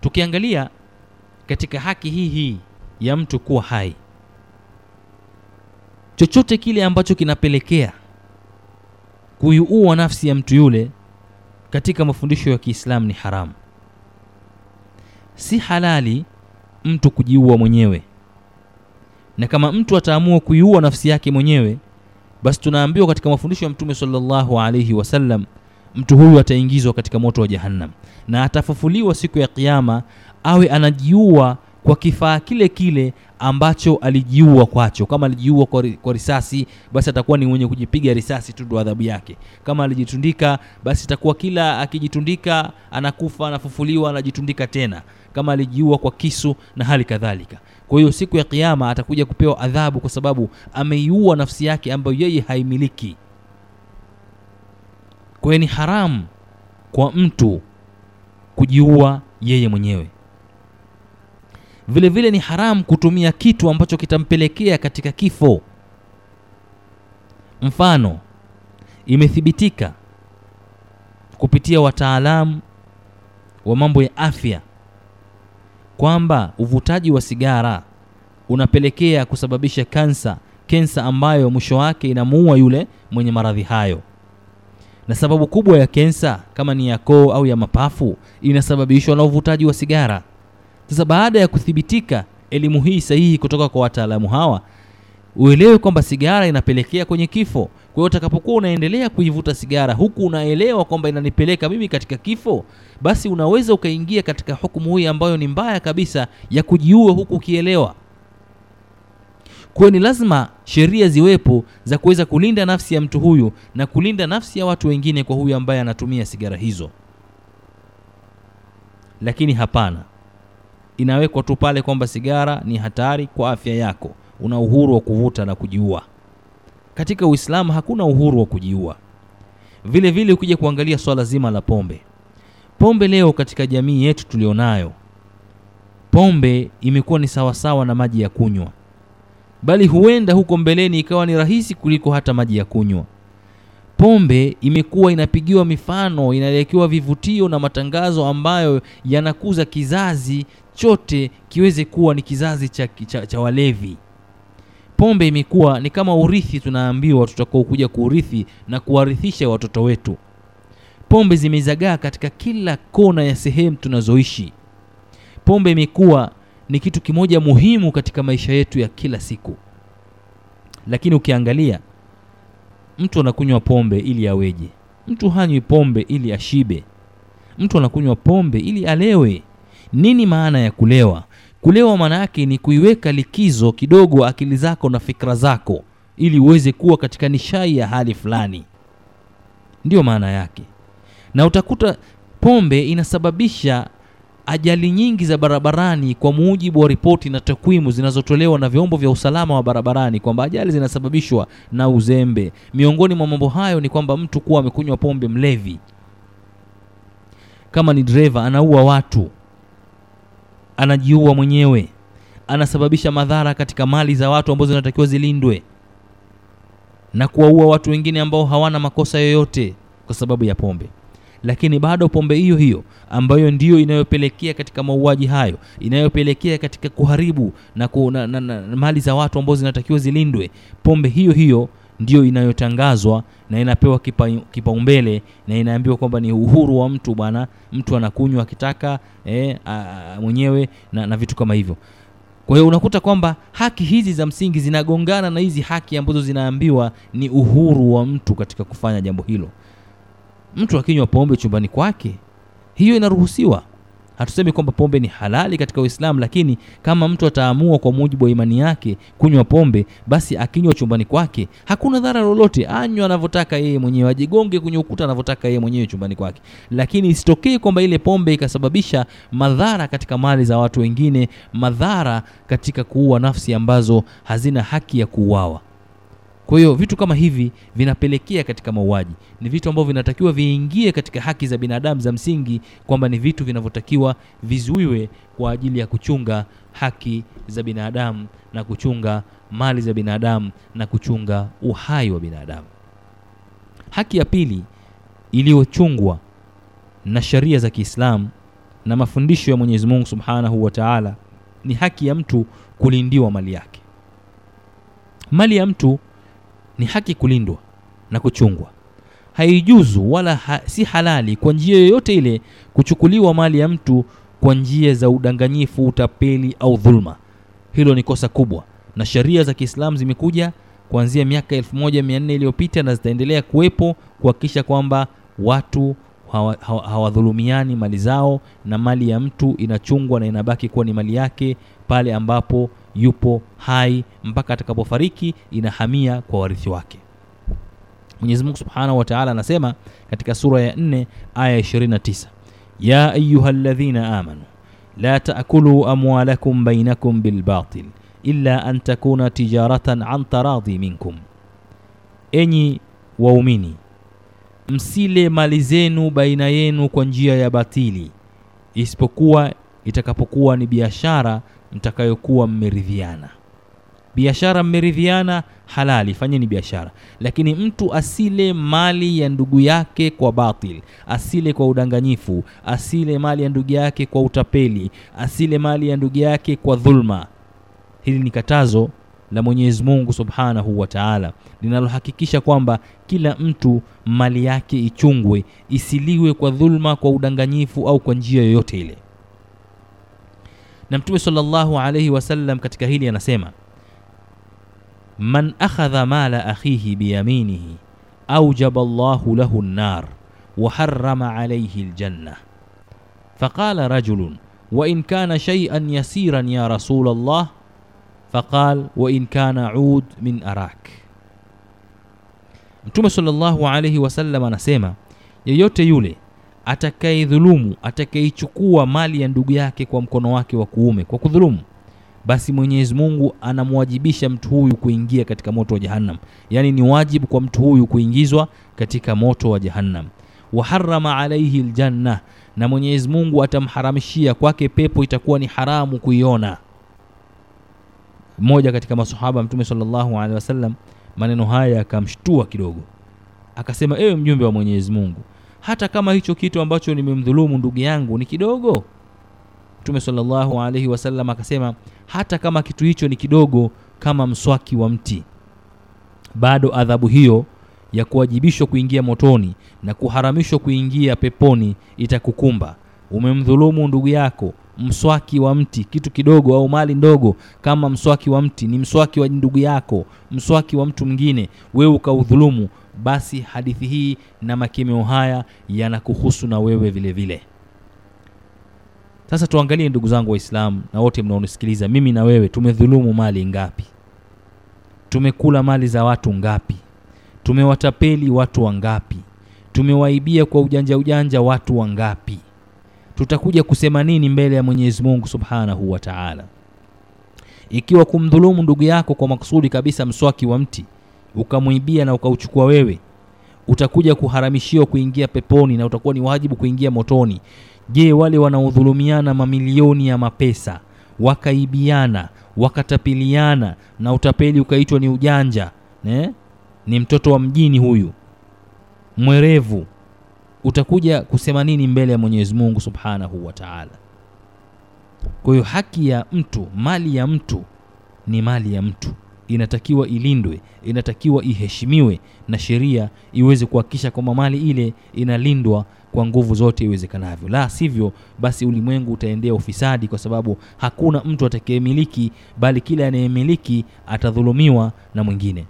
tukiangalia katika haki hii hii ya mtu kuwa hai chochote kile ambacho kinapelekea kuiua nafsi ya mtu yule katika mafundisho ya Kiislamu ni haramu. Si halali mtu kujiua mwenyewe, na kama mtu ataamua kuiua nafsi yake mwenyewe, basi tunaambiwa katika mafundisho ya Mtume sallallahu alaihi wasallam, mtu huyu ataingizwa katika moto wa Jahannam na atafufuliwa siku ya Kiyama awe anajiua kwa kifaa kile kile ambacho alijiua kwacho. Kama alijiua kwa, kwa risasi, basi atakuwa ni mwenye kujipiga risasi tu, ndo adhabu yake. Kama alijitundika, basi itakuwa kila akijitundika anakufa, anafufuliwa, anajitundika tena. Kama alijiua kwa kisu na hali kadhalika. Kwa hiyo siku ya kiama atakuja kupewa adhabu kwa sababu ameiua nafsi yake ambayo yeye haimiliki. Kwa ni haramu kwa mtu kujiua yeye mwenyewe. Vile vile ni haramu kutumia kitu ambacho kitampelekea katika kifo. Mfano, imethibitika kupitia wataalamu wa mambo ya afya kwamba uvutaji wa sigara unapelekea kusababisha kansa, kensa ambayo mwisho wake inamuua yule mwenye maradhi hayo. Na sababu kubwa ya kensa kama ni ya koo au ya mapafu inasababishwa na uvutaji wa sigara. Sasa baada ya kuthibitika elimu hii sahihi kutoka kwa wataalamu hawa, uelewe kwamba sigara inapelekea kwenye kifo. Kwa hiyo utakapokuwa unaendelea kuivuta sigara huku unaelewa kwamba inanipeleka mimi katika kifo, basi unaweza ukaingia katika hukumu hii ambayo ni mbaya kabisa ya kujiua huku ukielewa. Kwa ni lazima sheria ziwepo za kuweza kulinda nafsi ya mtu huyu na kulinda nafsi ya watu wengine kwa huyu ambaye anatumia sigara hizo. Lakini hapana, inawekwa tu pale kwamba sigara ni hatari kwa afya yako, una uhuru wa kuvuta na kujiua. Katika Uislamu hakuna uhuru wa kujiua. Vile vile ukija kuangalia swala zima la pombe, pombe leo katika jamii yetu tulionayo, pombe imekuwa ni sawasawa na maji ya kunywa, bali huenda huko mbeleni ikawa ni rahisi kuliko hata maji ya kunywa. Pombe imekuwa inapigiwa mifano, inaelekewa vivutio na matangazo ambayo yanakuza kizazi chote kiweze kuwa ni kizazi cha, cha, cha walevi. Pombe imekuwa ni kama urithi, tunaambiwa tutakao kuja kuurithi na kuwarithisha watoto wetu. Pombe zimezagaa katika kila kona ya sehemu tunazoishi. Pombe imekuwa ni kitu kimoja muhimu katika maisha yetu ya kila siku, lakini ukiangalia mtu anakunywa pombe ili aweje? Mtu hanywi pombe ili ashibe. Mtu anakunywa pombe ili alewe. Nini maana ya kulewa? Kulewa maana yake ni kuiweka likizo kidogo akili zako na fikra zako, ili uweze kuwa katika nishai ya hali fulani, ndiyo maana yake. Na utakuta pombe inasababisha ajali nyingi za barabarani kwa mujibu wa ripoti na takwimu zinazotolewa na vyombo vya usalama wa barabarani kwamba ajali zinasababishwa na uzembe. Miongoni mwa mambo hayo ni kwamba mtu kuwa amekunywa pombe, mlevi, kama ni dereva, anaua watu, anajiua mwenyewe, anasababisha madhara katika mali za watu ambazo zinatakiwa zilindwe. Na kuwaua watu wengine ambao hawana makosa yoyote kwa sababu ya pombe lakini bado pombe hiyo hiyo ambayo ndiyo inayopelekea katika mauaji hayo, inayopelekea katika kuharibu na, ku, na, na, na mali za watu ambazo zinatakiwa zilindwe, pombe hiyo hiyo ndiyo inayotangazwa na inapewa kipaumbele kipa na inaambiwa kwamba ni uhuru wa mtu bwana, mtu anakunywa akitaka eh, mwenyewe na, na vitu kama hivyo. Kwa hiyo unakuta kwamba haki hizi za msingi zinagongana na hizi haki ambazo zinaambiwa ni uhuru wa mtu katika kufanya jambo hilo. Mtu akinywa pombe chumbani kwake, hiyo inaruhusiwa. Hatusemi kwamba pombe ni halali katika Uislamu, lakini kama mtu ataamua kwa mujibu wa imani yake kunywa pombe, basi akinywa chumbani kwake hakuna dhara lolote, anywa anavyotaka yeye mwenyewe, ajigonge kwenye ukuta anavyotaka yeye mwenyewe chumbani kwake, lakini isitokee kwamba ile pombe ikasababisha madhara katika mali za watu wengine, madhara katika kuua nafsi ambazo hazina haki ya kuuawa. Kwa hiyo vitu kama hivi vinapelekea katika mauaji. Ni vitu ambavyo vinatakiwa viingie katika haki za binadamu za msingi, kwamba ni vitu vinavyotakiwa vizuiwe kwa ajili ya kuchunga haki za binadamu na kuchunga mali za binadamu na kuchunga uhai wa binadamu. Haki ya pili iliyochungwa na sheria za Kiislamu na mafundisho ya Mwenyezi Mungu Subhanahu wa Ta'ala ni haki ya mtu kulindiwa mali yake. Mali ya mtu ni haki kulindwa na kuchungwa. Haijuzu wala ha, si halali kwa njia yoyote ile kuchukuliwa mali ya mtu kwa njia za udanganyifu, utapeli au dhulma. Hilo ni kosa kubwa, na sheria za Kiislamu zimekuja kuanzia miaka 1400 iliyopita na zitaendelea kuwepo kuhakikisha kwamba watu hawa- hawa- hawadhulumiani mali zao na mali ya mtu inachungwa na inabaki kuwa ni mali yake pale ambapo yupo hai mpaka atakapofariki inahamia kwa warithi wake. Mwenyezi Mungu Subhanahu wa Ta'ala anasema katika sura ya 4 aya 29, ya ayyuhalladhina amanu la ta'kulu amwalakum bainakum bilbatil illa an takuna tijaratan an taradhi minkum, enyi waumini msile mali zenu baina yenu kwa njia ya batili, isipokuwa itakapokuwa ni biashara mtakayokuwa mmeridhiana. Biashara mmeridhiana, halali, fanyeni biashara, lakini mtu asile mali ya ndugu yake kwa batil, asile kwa udanganyifu, asile mali ya ndugu yake kwa utapeli, asile mali ya ndugu yake kwa dhulma. Hili ni katazo la Mwenyezi Mungu Subhanahu wa Ta'ala linalohakikisha kwamba kila mtu mali yake ichungwe, isiliwe kwa dhulma, kwa udanganyifu au kwa njia yoyote ile. Na Mtume sallallahu alayhi wasallam katika hili anasema, man akhadha mala akhihi biyaminihi aujaba Allahu lahu an-nar wa harrama alayhi al-janna. Faqala rajulun wa in kana shay'an yasiran ya rasul Allah faqal wa in kana ud min arak. Mtume sallallahu alayhi wasallam anasema yeyote yule atakayedhulumu, atakayeichukua mali ya ndugu yake kwa mkono wake wa kuume kwa kudhulumu, basi Mwenyezi Mungu anamwajibisha mtu huyu kuingia katika moto wa Jahannam, yaani ni wajibu kwa mtu huyu kuingizwa katika moto wa Jahannam. Waharama alaihi ljanna, na Mwenyezi Mungu atamharamishia kwake pepo, itakuwa ni haramu kuiona. Mmoja katika masahaba Mtume sallallahu alaihi wasallam maneno haya akamshtua kidogo, akasema, ewe mjumbe wa Mwenyezi Mungu, hata kama hicho kitu ambacho nimemdhulumu ndugu yangu ni kidogo? Mtume salllahu alaihi wasallam akasema, hata kama kitu hicho ni kidogo kama mswaki wa mti, bado adhabu hiyo ya kuwajibishwa kuingia motoni na kuharamishwa kuingia peponi itakukumba. Umemdhulumu ndugu yako mswaki wa mti, kitu kidogo au mali ndogo kama mswaki wa mti, ni mswaki wa ndugu yako, mswaki wa mtu mwingine, wewe ukaudhulumu, basi hadithi hii na makemeo haya yanakuhusu na wewe vile vile. Sasa tuangalie ndugu zangu Waislamu na wote mnaonisikiliza, mimi na wewe tumedhulumu mali ngapi? Tumekula mali za watu ngapi? Tumewatapeli watu wangapi? Tumewaibia kwa ujanja ujanja watu wangapi? Tutakuja kusema nini mbele ya Mwenyezi Mungu Subhanahu wa Ta'ala? Ikiwa kumdhulumu ndugu yako kwa makusudi kabisa, mswaki wa mti ukamwibia na ukauchukua wewe, utakuja kuharamishiwa kuingia peponi na utakuwa ni wajibu kuingia motoni. Je, wale wanaodhulumiana mamilioni ya mapesa wakaibiana wakatapiliana na utapeli ukaitwa ni ujanja ne? Ni mtoto wa mjini huyu mwerevu, utakuja kusema nini mbele ya Mwenyezi Mungu Subhanahu wa Ta'ala? Kwa hiyo haki ya mtu, mali ya mtu ni mali ya mtu, inatakiwa ilindwe, inatakiwa iheshimiwe na sheria iweze kuhakikisha kwamba mali ile inalindwa kwa nguvu zote iwezekanavyo. La sivyo, basi ulimwengu utaendea ufisadi, kwa sababu hakuna mtu atakayemiliki, bali kila anayemiliki atadhulumiwa na mwingine.